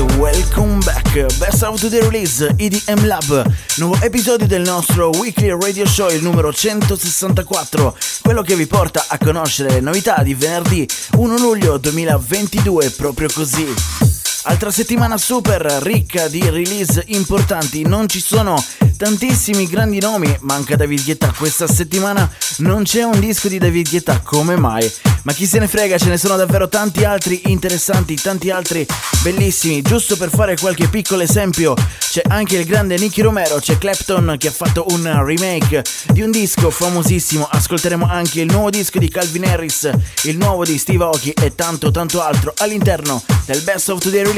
welcome back. Best of the release EDM Lab. Nuovo episodio del nostro weekly radio show, il numero 164. Quello che vi porta a conoscere le novità di venerdì 1 luglio 2022, proprio così. Altra settimana super ricca di release importanti, non ci sono tantissimi grandi nomi, manca David Guetta questa settimana, non c'è un disco di David Guetta, come mai? Ma chi se ne frega, ce ne sono davvero tanti altri interessanti, tanti altri bellissimi, giusto per fare qualche piccolo esempio, c'è anche il grande Nicky Romero, c'è Clapton che ha fatto un remake di un disco famosissimo, ascolteremo anche il nuovo disco di Calvin Harris, il nuovo di Steve Aoki e tanto tanto altro all'interno del Best of Today Release.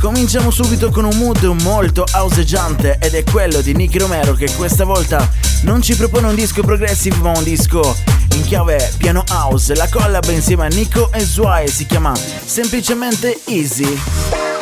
Cominciamo subito con un mood molto houseggiante ed è quello di Nicky Romero che questa volta non ci propone un disco progressive ma un disco in chiave piano house. La collab insieme a Nico e Zwei si chiama semplicemente Easy.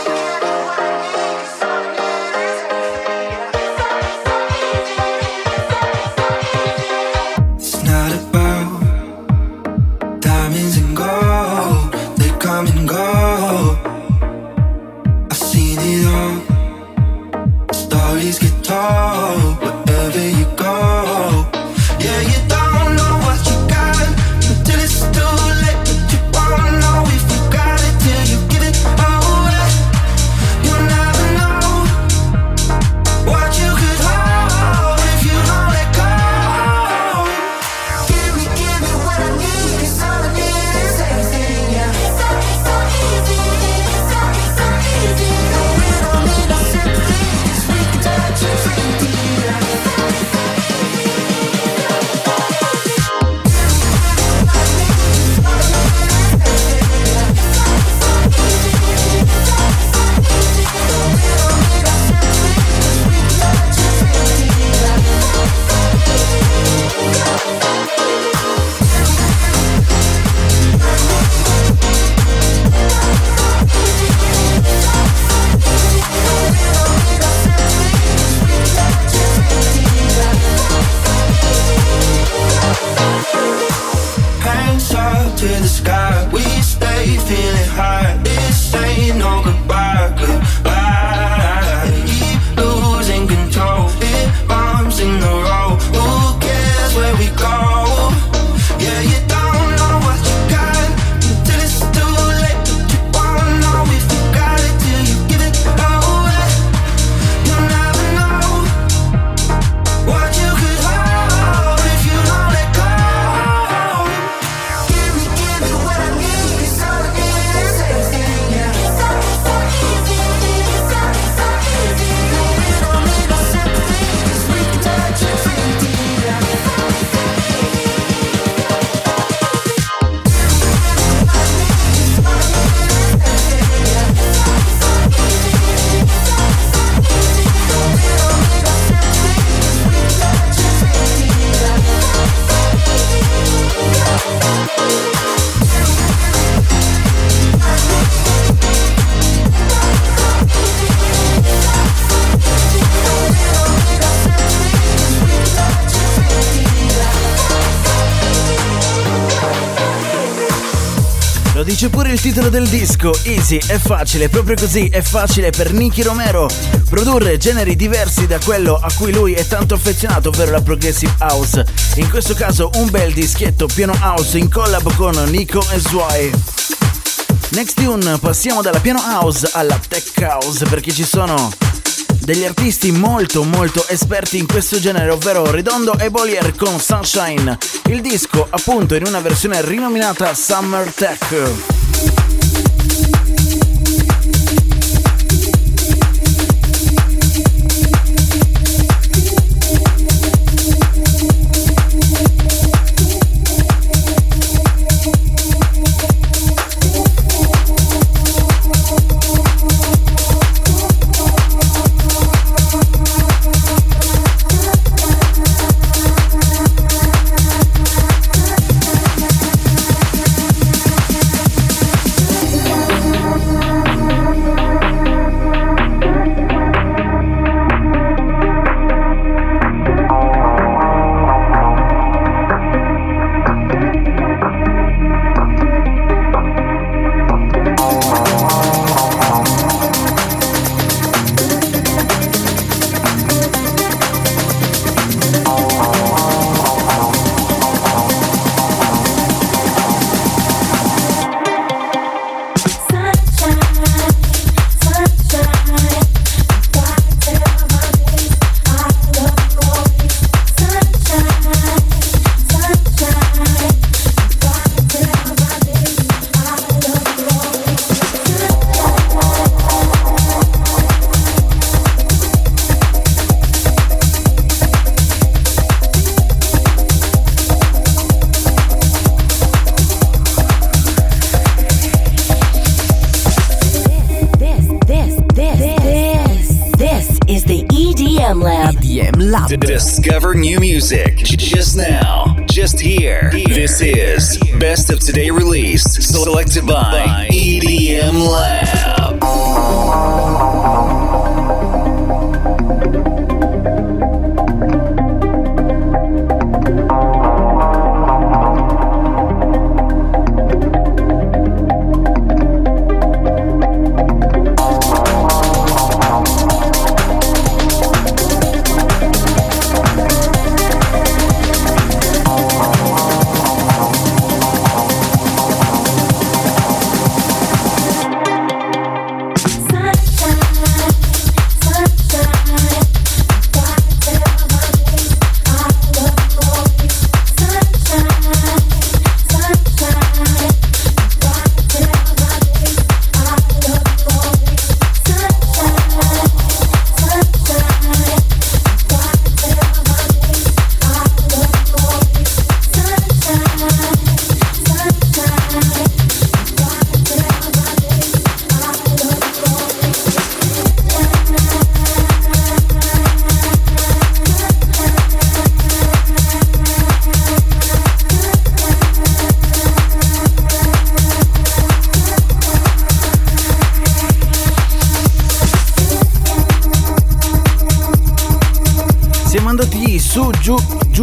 Stories get told. Titolo del disco, Easy, è facile, proprio così, è facile per Nicky Romero produrre generi diversi da quello a cui lui è tanto affezionato, ovvero la Progressive House. In questo caso un bel dischietto piano house in collab con Nico e Zwei. Next tune, passiamo dalla piano house alla tech house perché ci sono degli artisti molto molto esperti in questo genere, ovvero Redondo e Bolier con Sunshine, il disco appunto in una versione rinominata Summer Tech.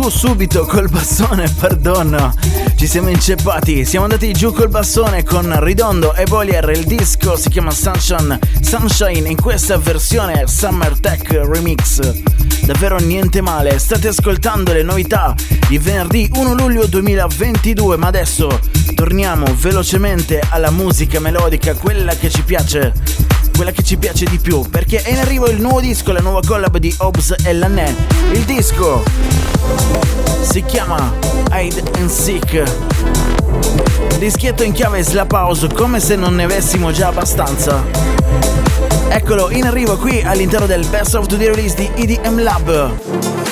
Giù, subito col bastone, perdono. Ci siamo inceppati. Siamo andati giù col bastone con Ridondo e Bolier. Il disco si chiama Sunshine, Sunshine in questa versione Summer Tech Remix. Davvero niente male. State ascoltando le novità di venerdì 1 luglio 2022. Ma adesso torniamo velocemente alla musica melodica, quella che ci piace quella che ci piace di più, perché è in arrivo il nuovo disco, la nuova collab di Hobbs e Lanè. Il disco si chiama Hide and Seek. Dischietto in chiave slap house, come se non ne avessimo già abbastanza. Eccolo in arrivo qui all'interno del Best of the Release di EDM Lab.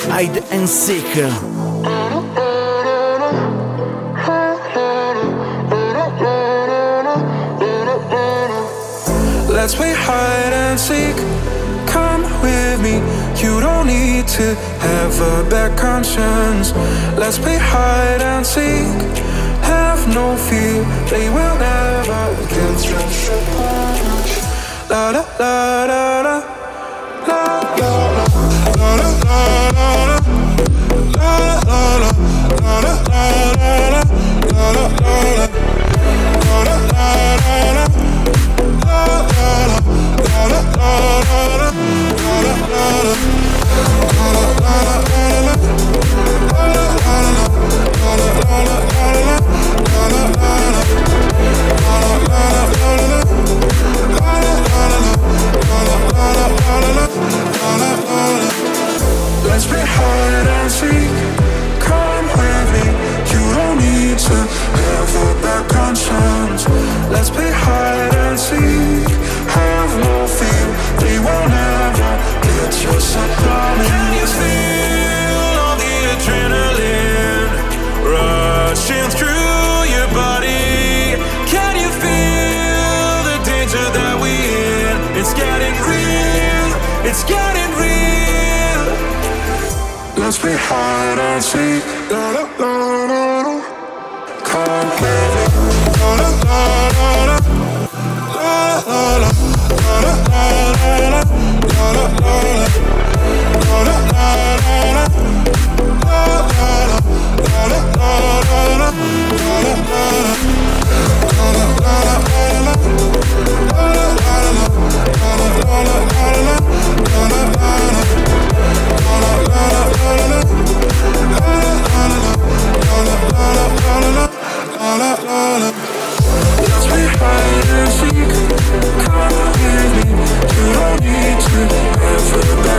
Hide and Seek. Seek. Come with me. You don't need to have a bad conscience. Let's play hide and seek. Have no fear. They will never get la la la la. La Let's play hide and seek.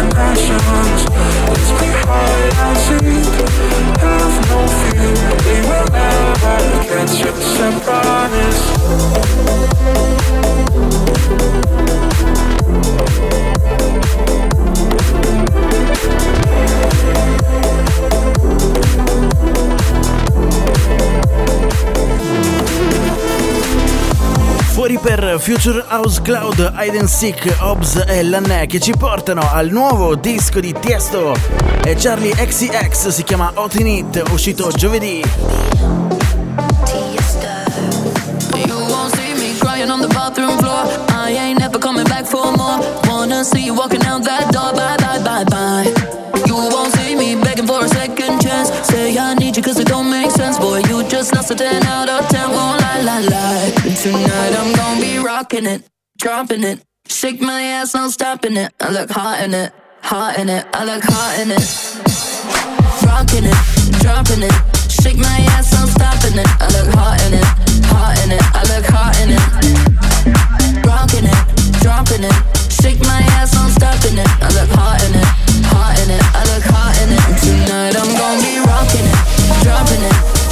intentions Let's be high and seek Have no fear. We will never get you, Separatis Future House Cloud, Hide and Seek, Hobbs e Lanne che ci portano al nuovo disco di Tiesto. E Charlie XCX si chiama Hot in It, uscito giovedì. You be rocking it, dropping it. Shake my ass, no stopping it. I look hot in it, hot in it. I look hot in it. Rocking it, dropping it. Shake my ass, no stopping it. I look hot in it, hot in it. I look hot in it. Rocking it, dropping it. Shake my ass, no stopping it. I look hot in it, hot in it. I look hot in it. Tonight I'm gonna be rocking it, dropping it.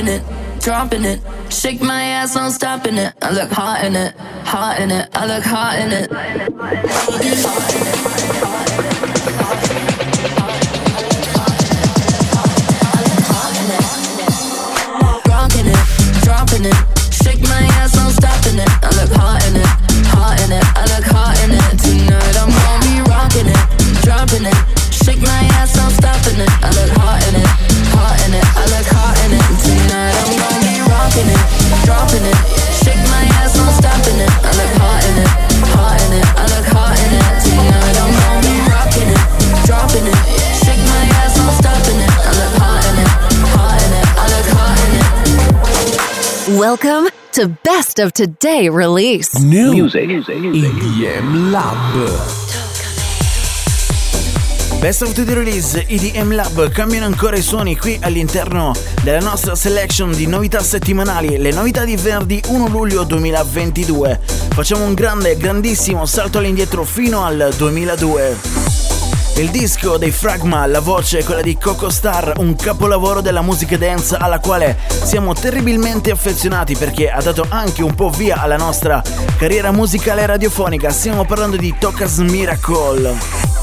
rocking it, dropping it. Shake my ass, no stopping it. I look hot in it, hot in it. I look hot in it. Moving till my feet get sore. Hands all on Welcome to Best of Today release. New Music EDM Lab. Best of the Release EDM Lab cambiano ancora i suoni qui all'interno della nostra selection di novità settimanali, le novità di venerdì 1 luglio 2022. Facciamo un grande, grandissimo salto all'indietro fino al 2002. Il disco dei Fragma, la voce è quella di Coco Star, un capolavoro della musica dance alla quale siamo terribilmente affezionati perché ha dato anche un po' via alla nostra carriera musicale radiofonica. Stiamo parlando di Tocas Miracle.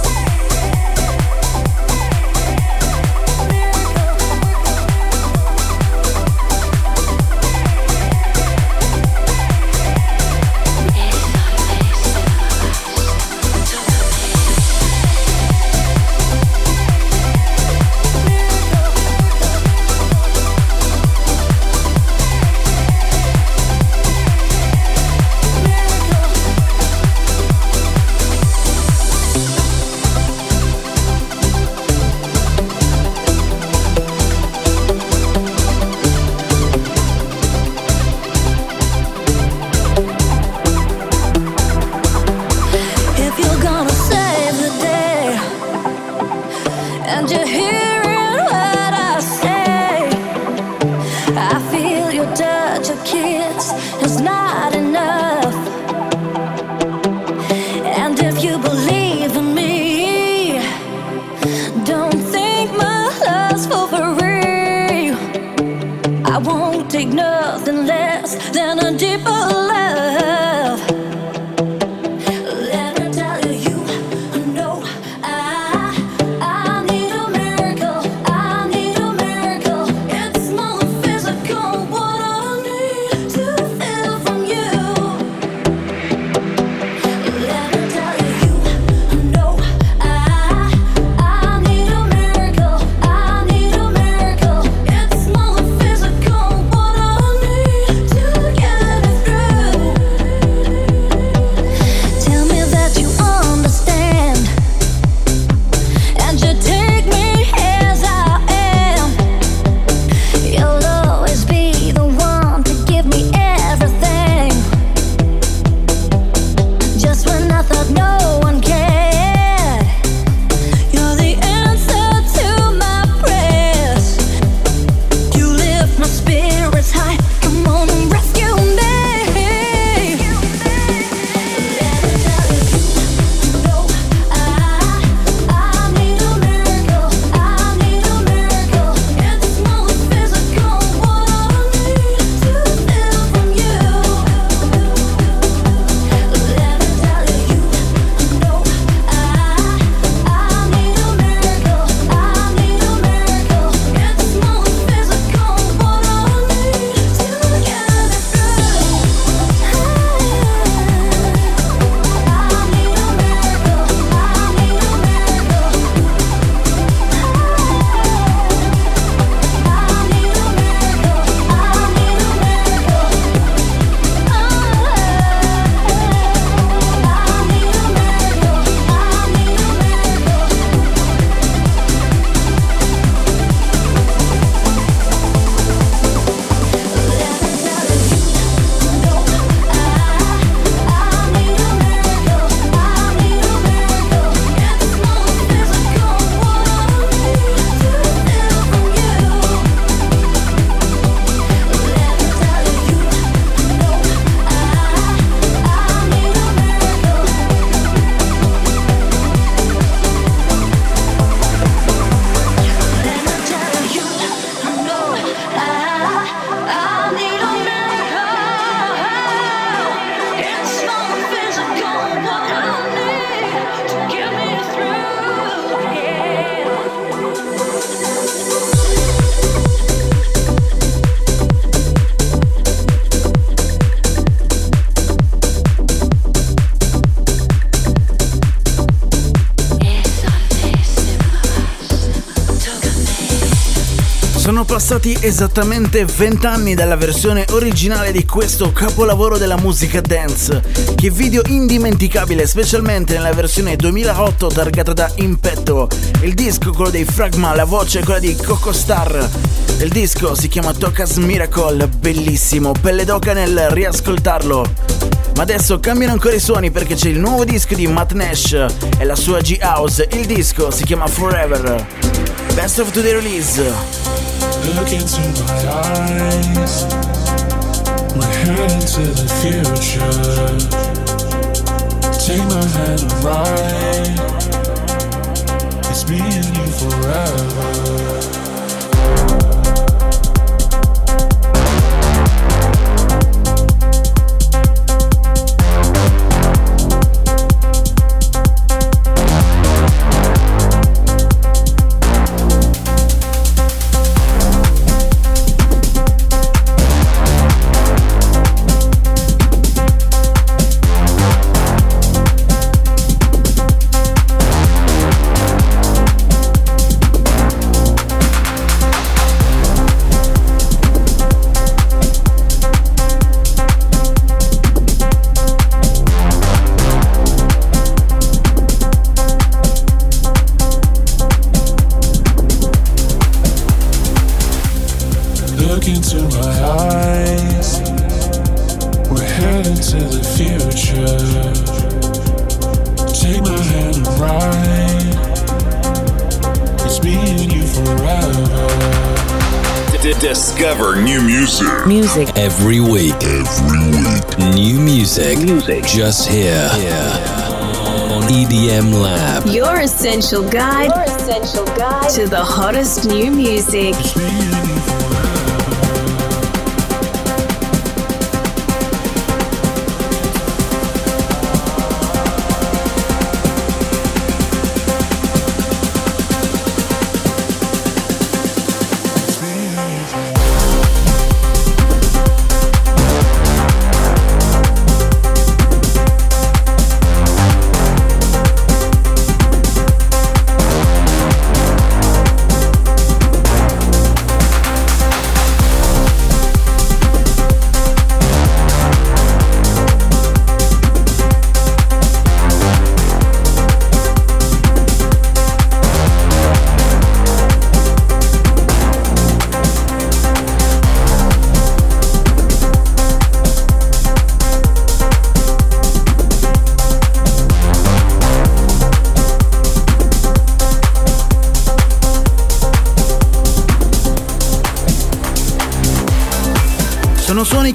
Passati esattamente 20 anni dalla versione originale di questo capolavoro della musica dance. Che video indimenticabile, specialmente nella versione 2008 targata da Impetto. Il disco, quello dei Fragma, la voce è quella di Coco Star. Il disco si chiama Tocas Miracle, bellissimo, pelle d'oca nel riascoltarlo. Ma adesso cambiano ancora i suoni perché c'è il nuovo disco di Matt Nash e la sua G-House. Il disco si chiama Forever. Best of Today Release. Look into my eyes. We're heading to the future. Take my hand and ride. It's me and you forever. Music. Music Every week. Every week. New music. Music. Just here. On EDM Lab. Your essential guide, essential guide to the hottest new music.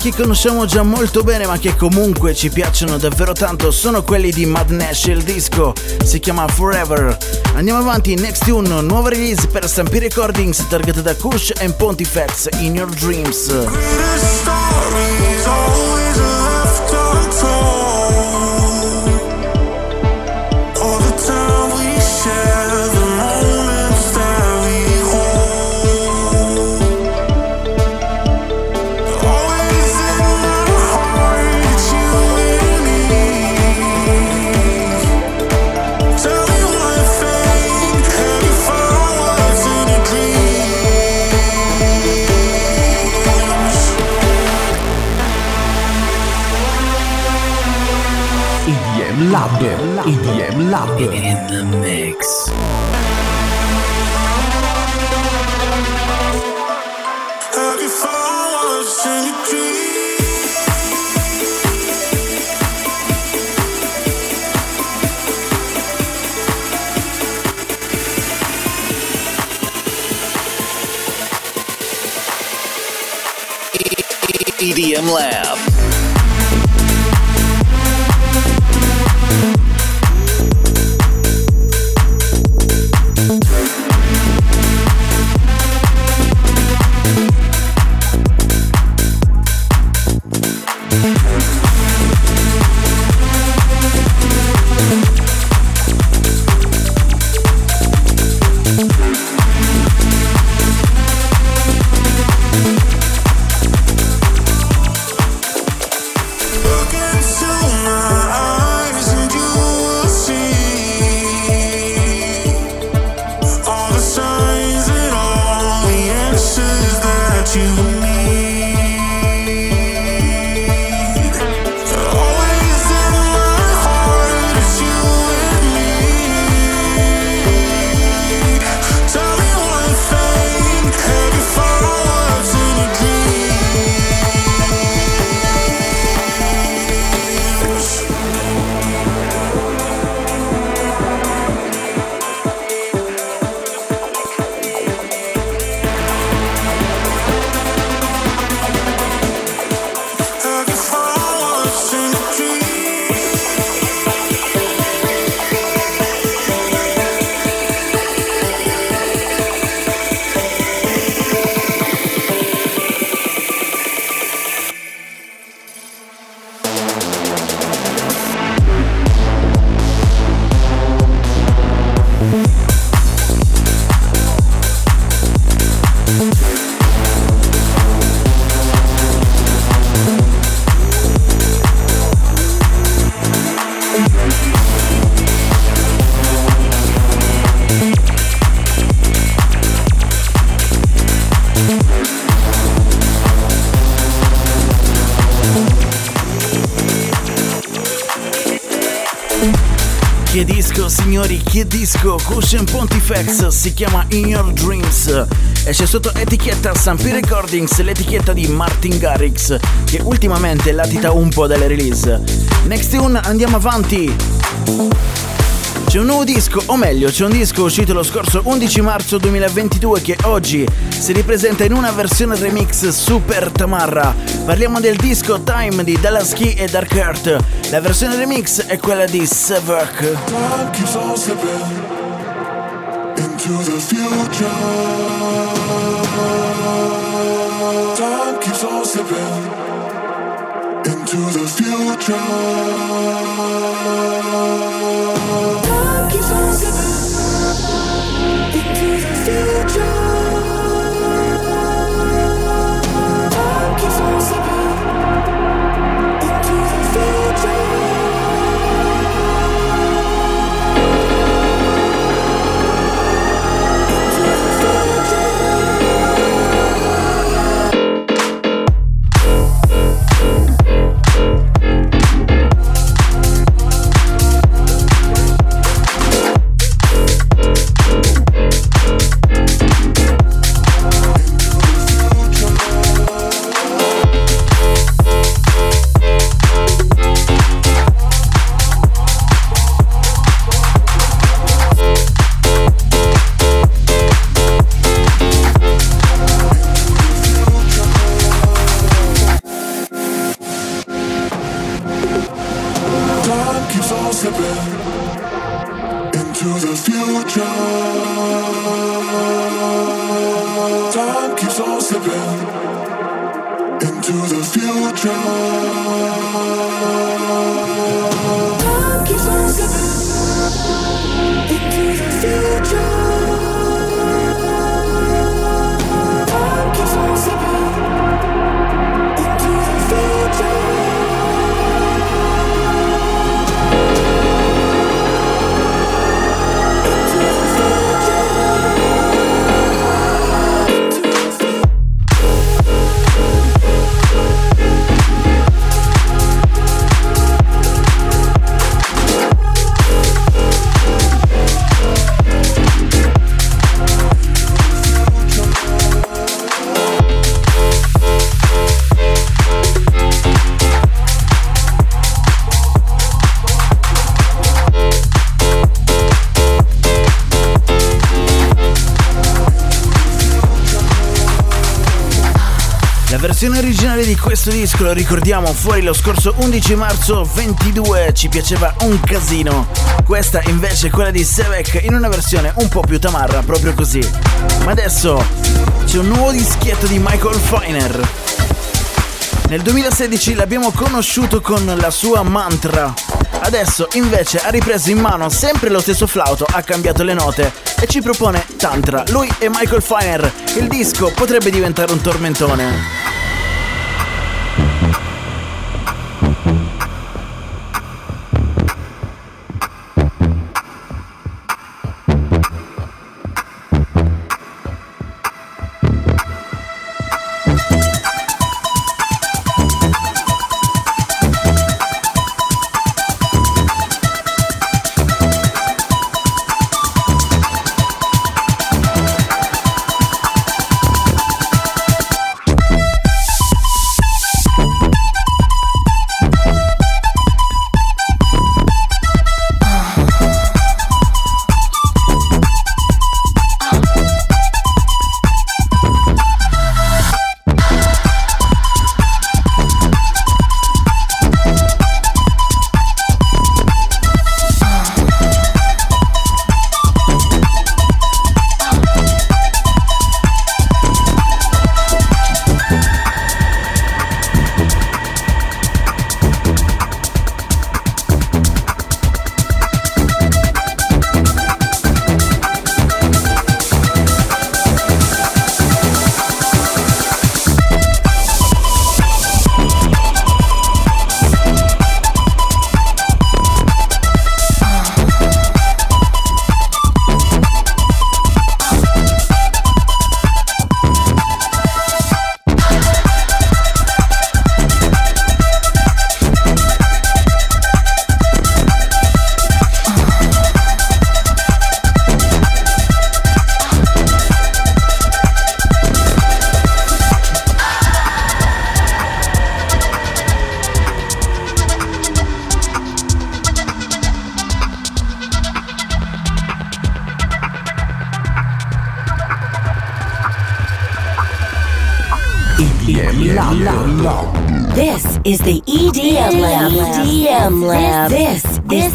Che conosciamo già molto bene ma che comunque ci piacciono davvero tanto, sono quelli di Mad Nash, il disco si chiama Forever. Andiamo avanti, next tune, nuova release per Stampy Recordings targata da Kush and Pontifex, In Your Dreams. EDM Lampe. In the mix. EDM Lab. Che disco! Cushion Pontifex si chiama In Your Dreams e c'è sotto etichetta Sampi Recordings l'etichetta di Martin Garrix che ultimamente latita un po' dalle release. Next tune, andiamo avanti! C'è un nuovo disco, o meglio, c'è un disco uscito lo scorso 11 marzo 2022 che oggi si ripresenta in una versione remix super tamarra. Parliamo del disco Time di Dallas Key e Dark Heart. La versione remix è quella di slipping into the future. Into the future. Questo disco, lo ricordiamo, fuori lo scorso 11 marzo 22, ci piaceva un casino. Questa invece è quella di Sevek in una versione un po' più tamarra, proprio così. Ma adesso c'è un nuovo dischietto di Michael Feiner. Nel 2016 l'abbiamo conosciuto con la sua mantra. Adesso invece ha ripreso in mano sempre lo stesso flauto, ha cambiato le note e ci propone Tantra. Lui e Michael Feiner. Il disco potrebbe diventare un tormentone.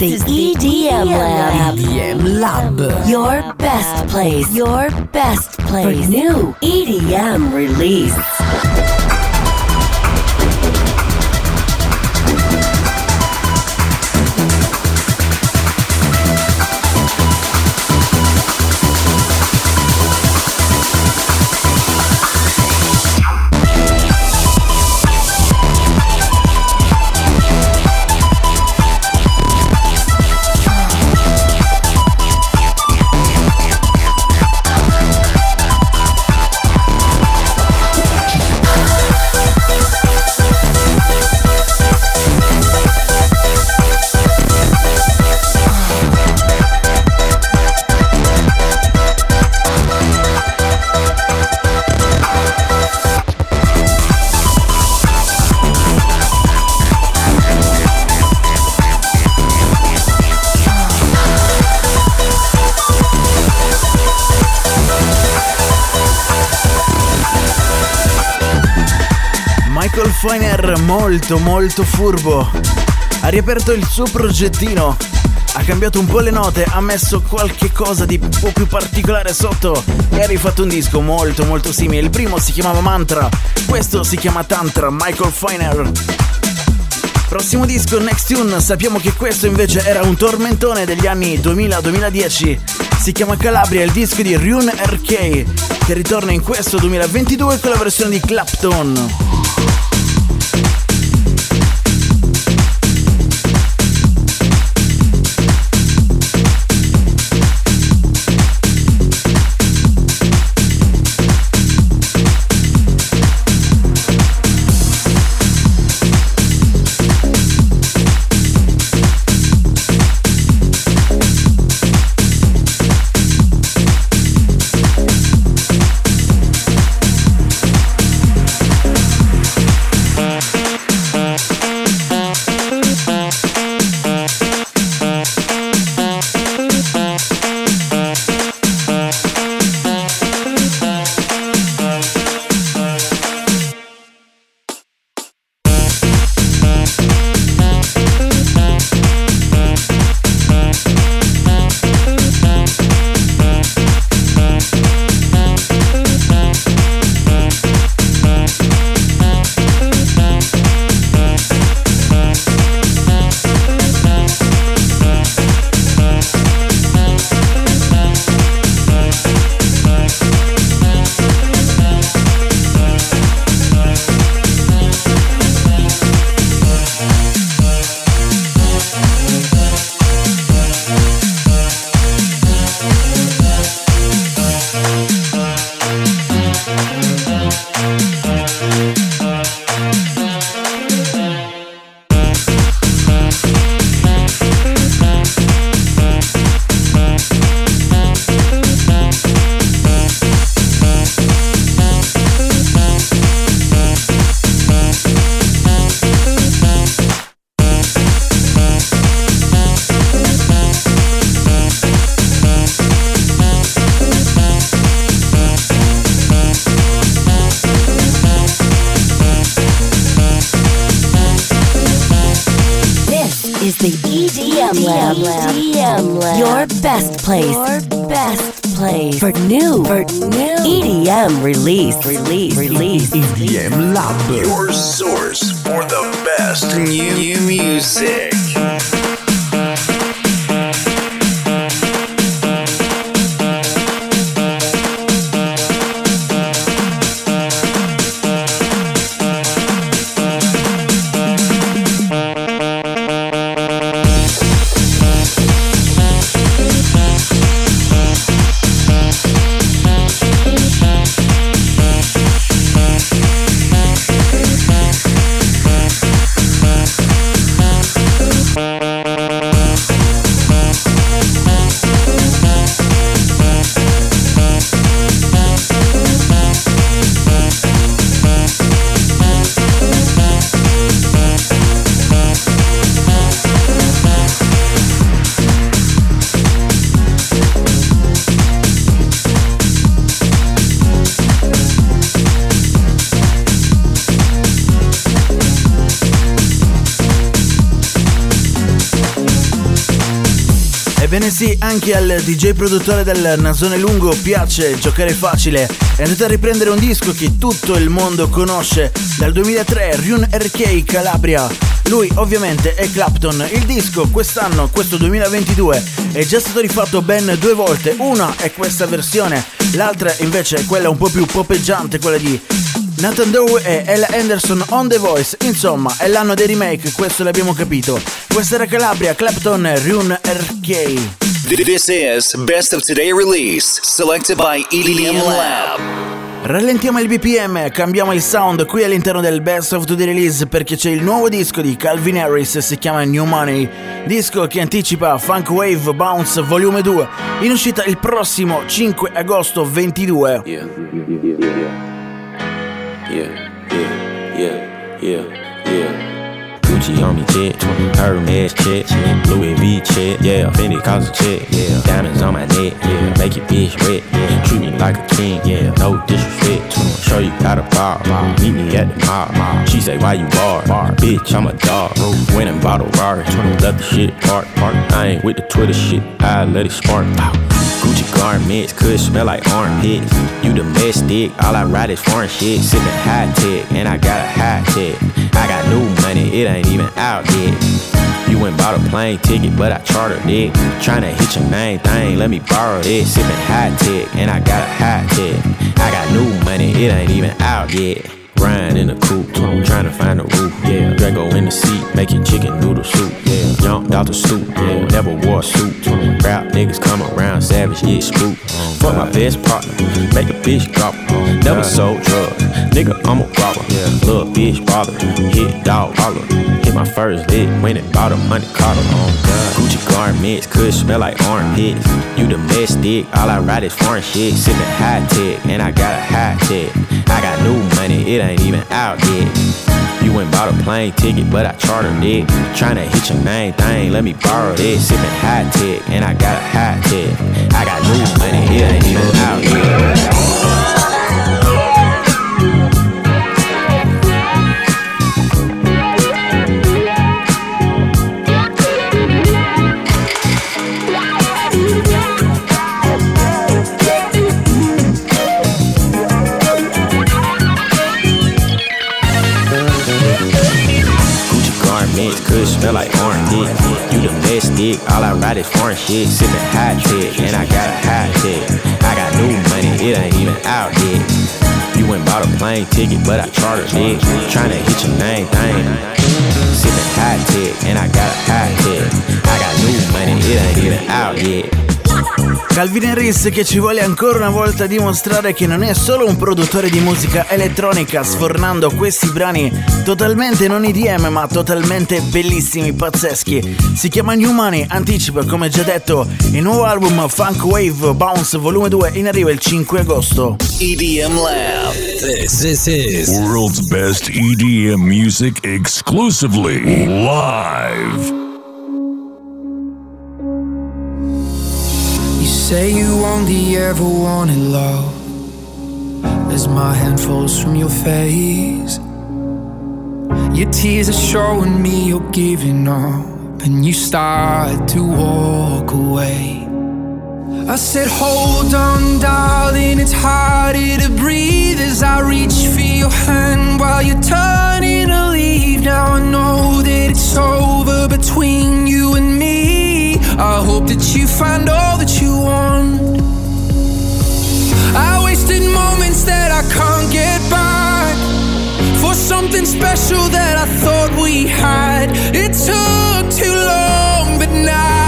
Is the EDM Lab. EDM Lab. Your best place. Your best place. For new EDM release. Molto molto furbo. Ha riaperto il suo progettino. Ha cambiato un po' le note, ha messo qualche cosa di un po' più particolare sotto e ha rifatto un disco molto molto simile. Il primo si chiamava Mantra, questo si chiama Tantra, Michael Feiner. Prossimo disco, Next Tune, sappiamo che questo invece era un tormentone degli anni 2000-2010. Si chiama Calabria, il disco di Rune RK, che ritorna in questo 2022 con la versione di Clapton. Ebbene sì, anche al DJ produttore del Nasone Lungo piace giocare facile. È andato a riprendere un disco che tutto il mondo conosce dal 2003, Rune RK Calabria. Lui ovviamente è Clapton. Il disco quest'anno, questo 2022, è già stato rifatto ben due volte. Una è questa versione, l'altra invece è quella un po' più popeggiante, quella di Nathan Doe e Ella Anderson on The Voice, insomma è l'anno dei remake, questo l'abbiamo capito. Questa era Calabria, Clapton, Rune RK. This is Best of Today Release, selected by EDM Lab. Rallentiamo il BPM, cambiamo il sound qui all'interno del Best of the Release perché c'è il nuovo disco di Calvin Harris, si chiama New Money, disco che anticipa Funk Wave Bounce Volume 2, in uscita il prossimo 5 agosto 22. Yeah, yeah, yeah, yeah, yeah. Yeah. Gucci on me check, Hermes check, Louis V check, yeah, Fendi cause a check, yeah, diamonds on my neck, yeah, make your bitch wet, yeah, treat me like a king, yeah, no disrespect, show you how to bar, meet me at the mall, she say why you bar, bar, bitch I'm a dog, bought a Rari, left the shit park, park, I ain't with the Twitter shit, I let it spark, Gucci garments could smell like armpits. You domestic, all I ride is foreign shit. Sipping high tech, and I got a high tech. I got new money, it ain't even out yet. You went bought a plane ticket, but I chartered it. Tryna hit your main thing, let me borrow this. Sipping high tech, and I got a high tech. I got new money, it ain't even out yet. Grind in the coupe, trying to find a roof, yeah. Drago in the seat, making chicken noodle soup, yeah. Jumped out the stoop, yeah. Never wore a suit. Rap niggas come around, savage, yeah, spook. Fuck my best partner, make a bitch drop. Never sold drugs, nigga, I'm a robber. Little bitch bother, hit dog holler. Hit my first lick, went and bought a money collar. Gucci garments could smell like armpits. You domestic, all I ride is foreign shit. Sipping high tech, and I got a high tech. I got new money, it ain't even out yet. You went bought a plane ticket, but I chartered it. Tryna hit your main thing, let me borrow this. Sipping high tech, and I got a high tech. I got new money, it ain't even out yet. All I ride is foreign shit. Sipping high tech, and I got a high tech. I got new money, it ain't even out yet. You went bought a plane ticket, but I chartered it. Tryna hit your main thing. Sipping high tech, and I got a high tech. I got new money, it ain't even out yet. Calvin Harris che ci vuole ancora una volta dimostrare che non è solo un produttore di musica elettronica sfornando questi brani totalmente non IDM ma totalmente bellissimi, pazzeschi. Si chiama New Money, anticipa come già detto il nuovo album Funk Wave Bounce Volume 2 in arrivo il 5 agosto. EDM Lab. This, this is World's best EDM music exclusively live. Say you only ever wanted love. As my hand falls from your face. Your tears are showing me you're giving up And you start to walk away. I said hold on darling It's harder to breathe As I reach for your hand While you're turning to leave. Now I know that it's over between you and me I hope that you find all that you want. I wasted moments that I can't get back For something special that I thought we had It took too long, but now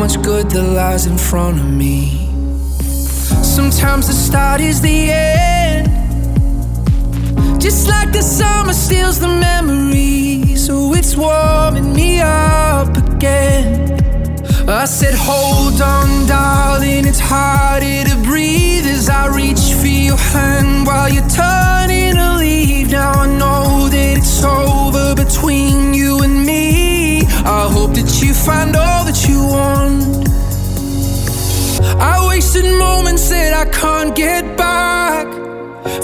what the lies in front of me. Sometimes the start is the end. Just like the summer steals the memory, so it's warming me up again. I said, Hold on, darling, it's harder to breathe as I reach for your hand while you're turning to leave. Now I know that it's over between you and me. I hope that you find all that you want. I wasted moments that I can't get back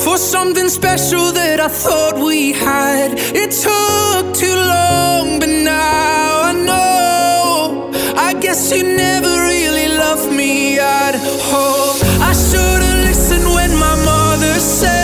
for something special that I thought we had. It took too long, but now I know. I guess you never really loved me at home. I should've listened when my mother said,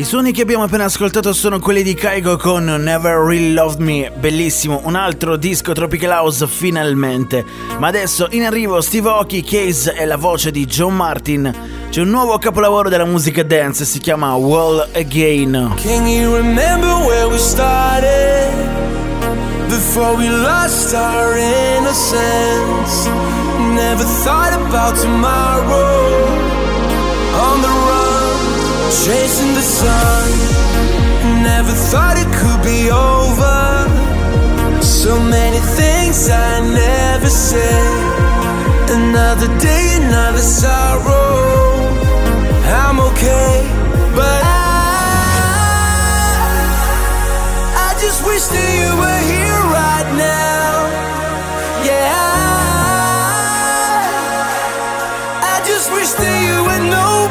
I suoni che abbiamo appena ascoltato sono quelli di Kaigo con Never Really Loved Me, bellissimo, un altro disco Tropical House finalmente. Ma adesso in arrivo Steve Aoki, Case e la voce di John Martin. C'è un nuovo capolavoro della musica dance, si chiama Wall Again. Can you remember where we started? Before we lost our innocence. Never thought about tomorrow. On the run, chasing the sun. Never thought it could be over. So many things I never said. Another day, another sorrow. I'm okay, but I, I just wish that you were here right now. Yeah, I, just wish that you would know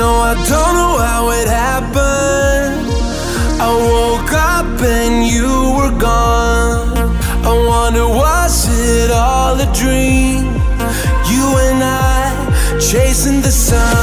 No, I don't know how it happened. I woke up and you were gone. I wonder, was it all a dream? You and I chasing the sun.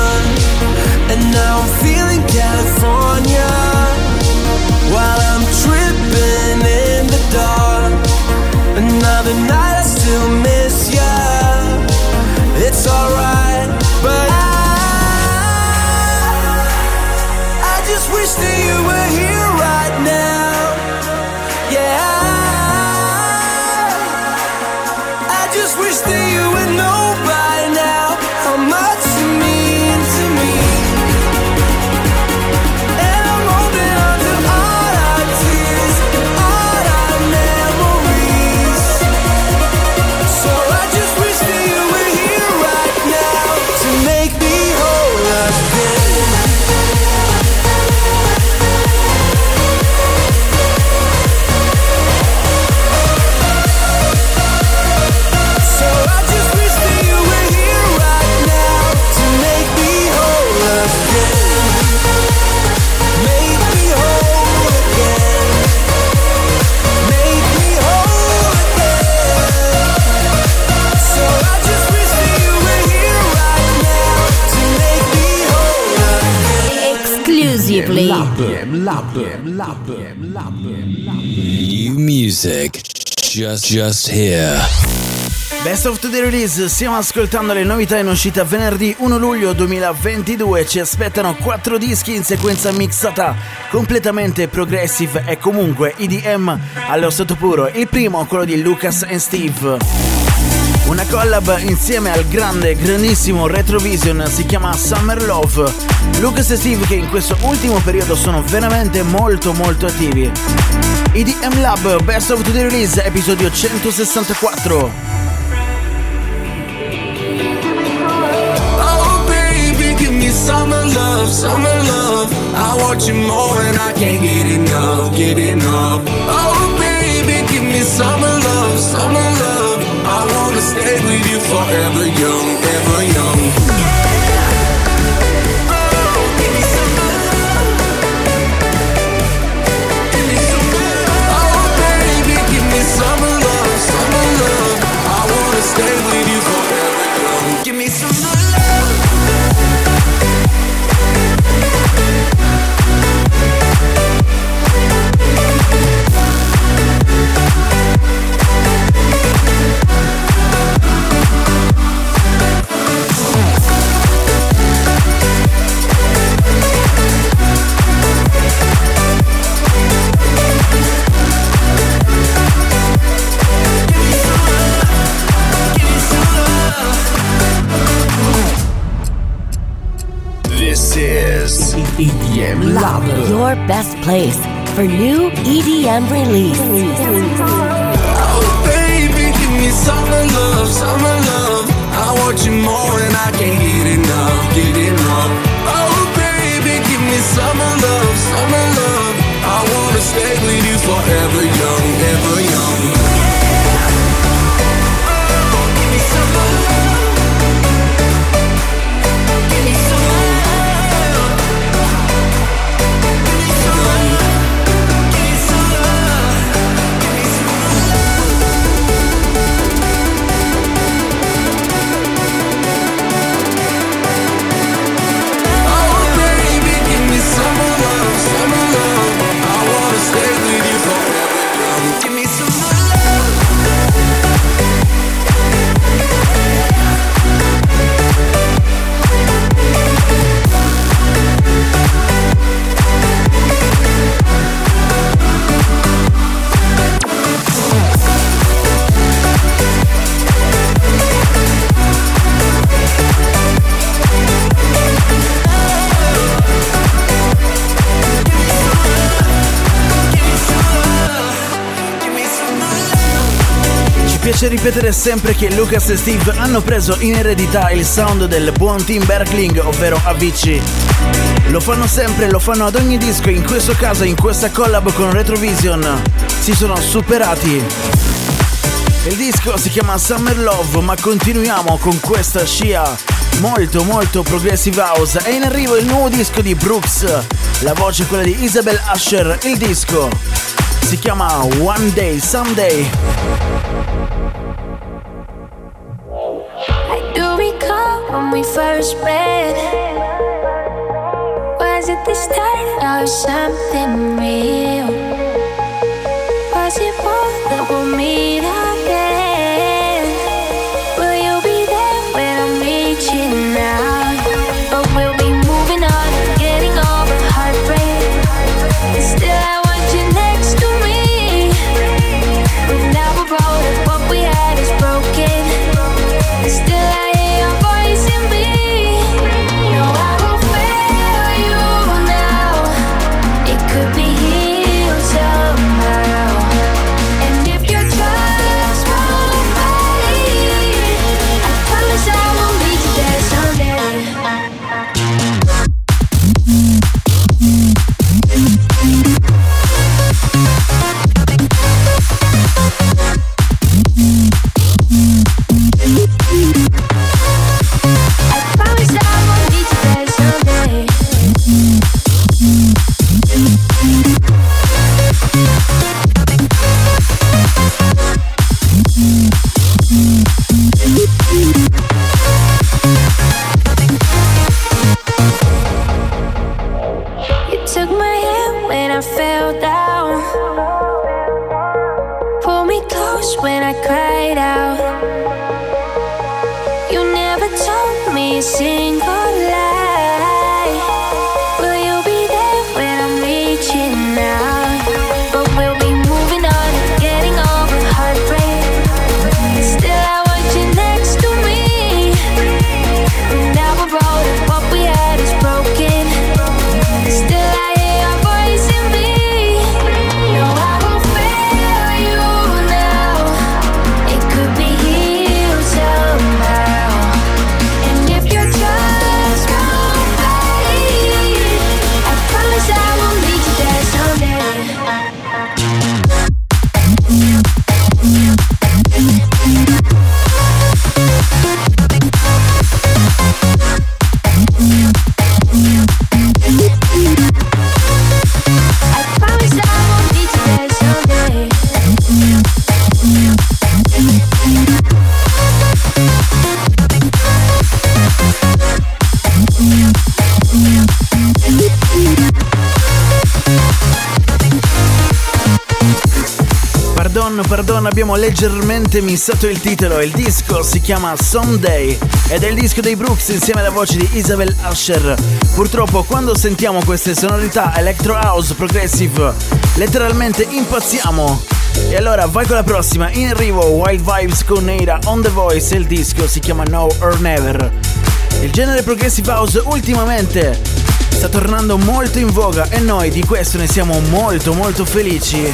Lab. EDM Lab. EDM Lab. New music. Just just here. Best of the Release, stiamo ascoltando le novità in uscita venerdì 1 luglio 2022. Ci aspettano 4 dischi in sequenza mixata completamente progressive e comunque EDM allo stato puro. Il primo, quello di Lucas e Steve. Una collab insieme al grande, grandissimo Retrovision si chiama Summer Love. Lucas e Steve che in questo ultimo periodo sono veramente molto molto attivi. EDM Lab Best of the Release episodio 164. Oh baby, give me summer love, summer love. I want you more and I can't get enough, get enough. every young. Place for new EDM release. Oh baby, give me summer love, summer love. I want you more and I can't get enough, get enough. Oh baby, give me summer love, summer love. I wanna stay with you forever young, ever young. Piace ripetere sempre che Lucas e Steve hanno preso in eredità il sound del buon Tim Berkling, ovvero Avicii. Lo fanno sempre, lo fanno ad ogni disco, in questo caso in questa collab con Retrovision. Si sono superati. Il disco si chiama Summer Love, ma continuiamo con questa scia molto molto progressive house. È in arrivo il nuovo disco di Brooks, la voce è quella di Isabel Asher, il disco si chiama One Day, Someday. I do recall when we first met. Was it the start of something real? Was it more that we'll meet Pardon, pardon, abbiamo leggermente missato il titolo. Il disco si chiama Someday ed è il disco dei Brooks insieme alla voce di Isabel Usher. Purtroppo quando sentiamo queste sonorità electro house progressive, letteralmente impazziamo. E allora vai con la prossima, in arrivo Wild Vibes con Neira on The Voice il disco si chiama Now or Never. Il genere progressive house ultimamente sta tornando molto in voga e noi di questo ne siamo molto molto felici.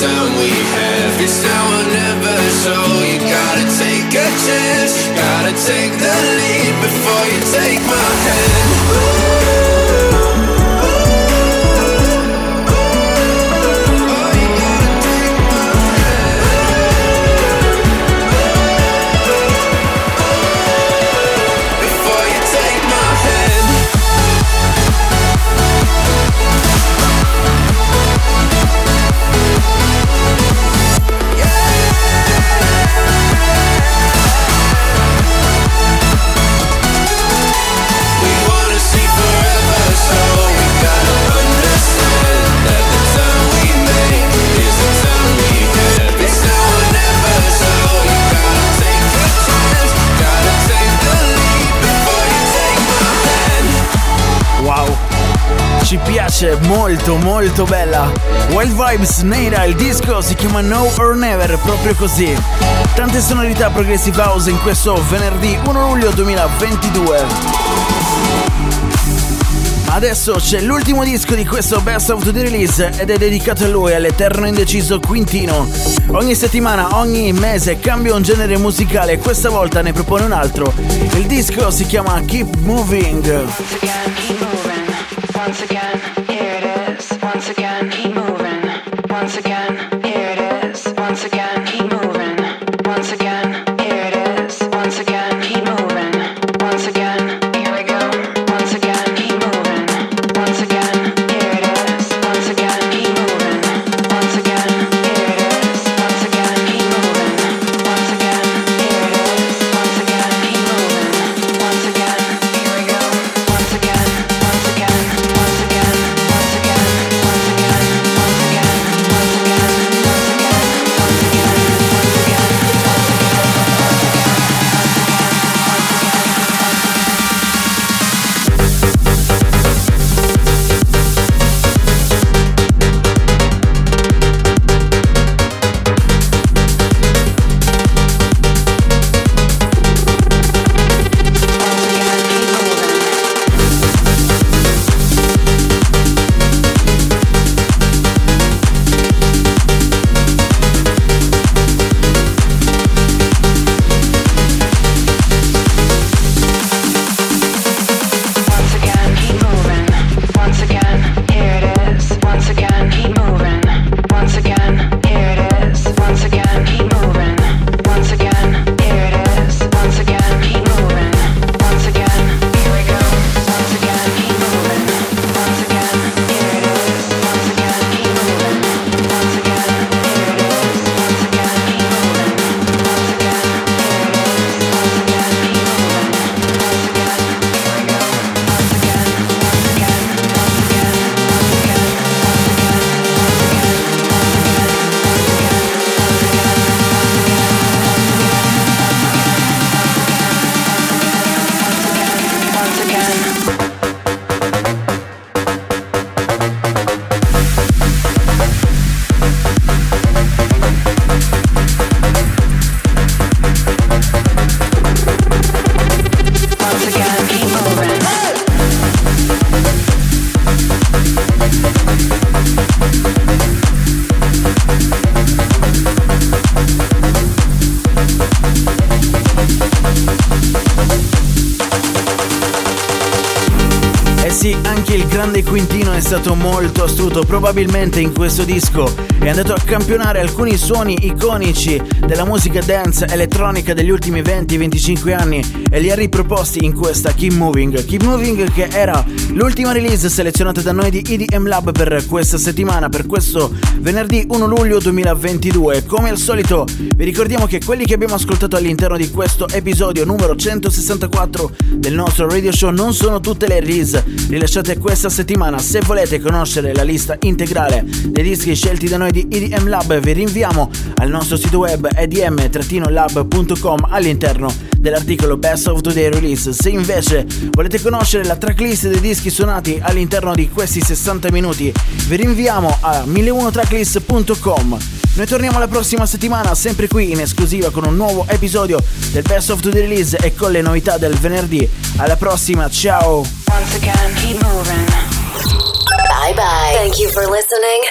time we have. It's now or never, so you gotta take a chance, gotta take the lead before you take my hand. Piace molto molto bella. Wild Vibes Neira, il disco si chiama No or Never, proprio così. Tante sonorità progressive house in questo venerdì 1 luglio 2022. Ma adesso c'è l'ultimo disco di questo Best of the Release ed è dedicato a lui, all'eterno indeciso Quintino. Ogni settimana, ogni mese cambia un genere musicale questa volta ne propone un altro. Il disco si chiama Keep Moving. Once again, here it is. Once again, keep moving. Once again, stato molto astuto, probabilmente in questo disco è andato a campionare alcuni suoni iconici della musica dance elettronica degli ultimi 20-25 anni e li ha riproposti in questa Keep Moving. Keep Moving che era l'ultima release selezionata da noi di EDM Lab per questa settimana, per questo venerdì 1 luglio 2022. Come al solito vi ricordiamo che quelli che abbiamo ascoltato all'interno di questo episodio numero 164 del nostro radio show non sono tutte le release rilasciate questa settimana. Se volete conoscere la lista integrale dei dischi scelti da noi di EDM Lab, vi rinviamo al nostro sito web edm-lab.com all'interno dell'articolo Best of Today Release. Se invece volete conoscere la tracklist dei dischi suonati all'interno di questi 60 minuti, vi rinviamo a 1001tracklist.com. Noi torniamo la prossima settimana, sempre qui in esclusiva con un nuovo episodio del Best of Today Release e con le novità del venerdì. Alla prossima, ciao! Once again, keep moving. Bye bye. Thank you for listening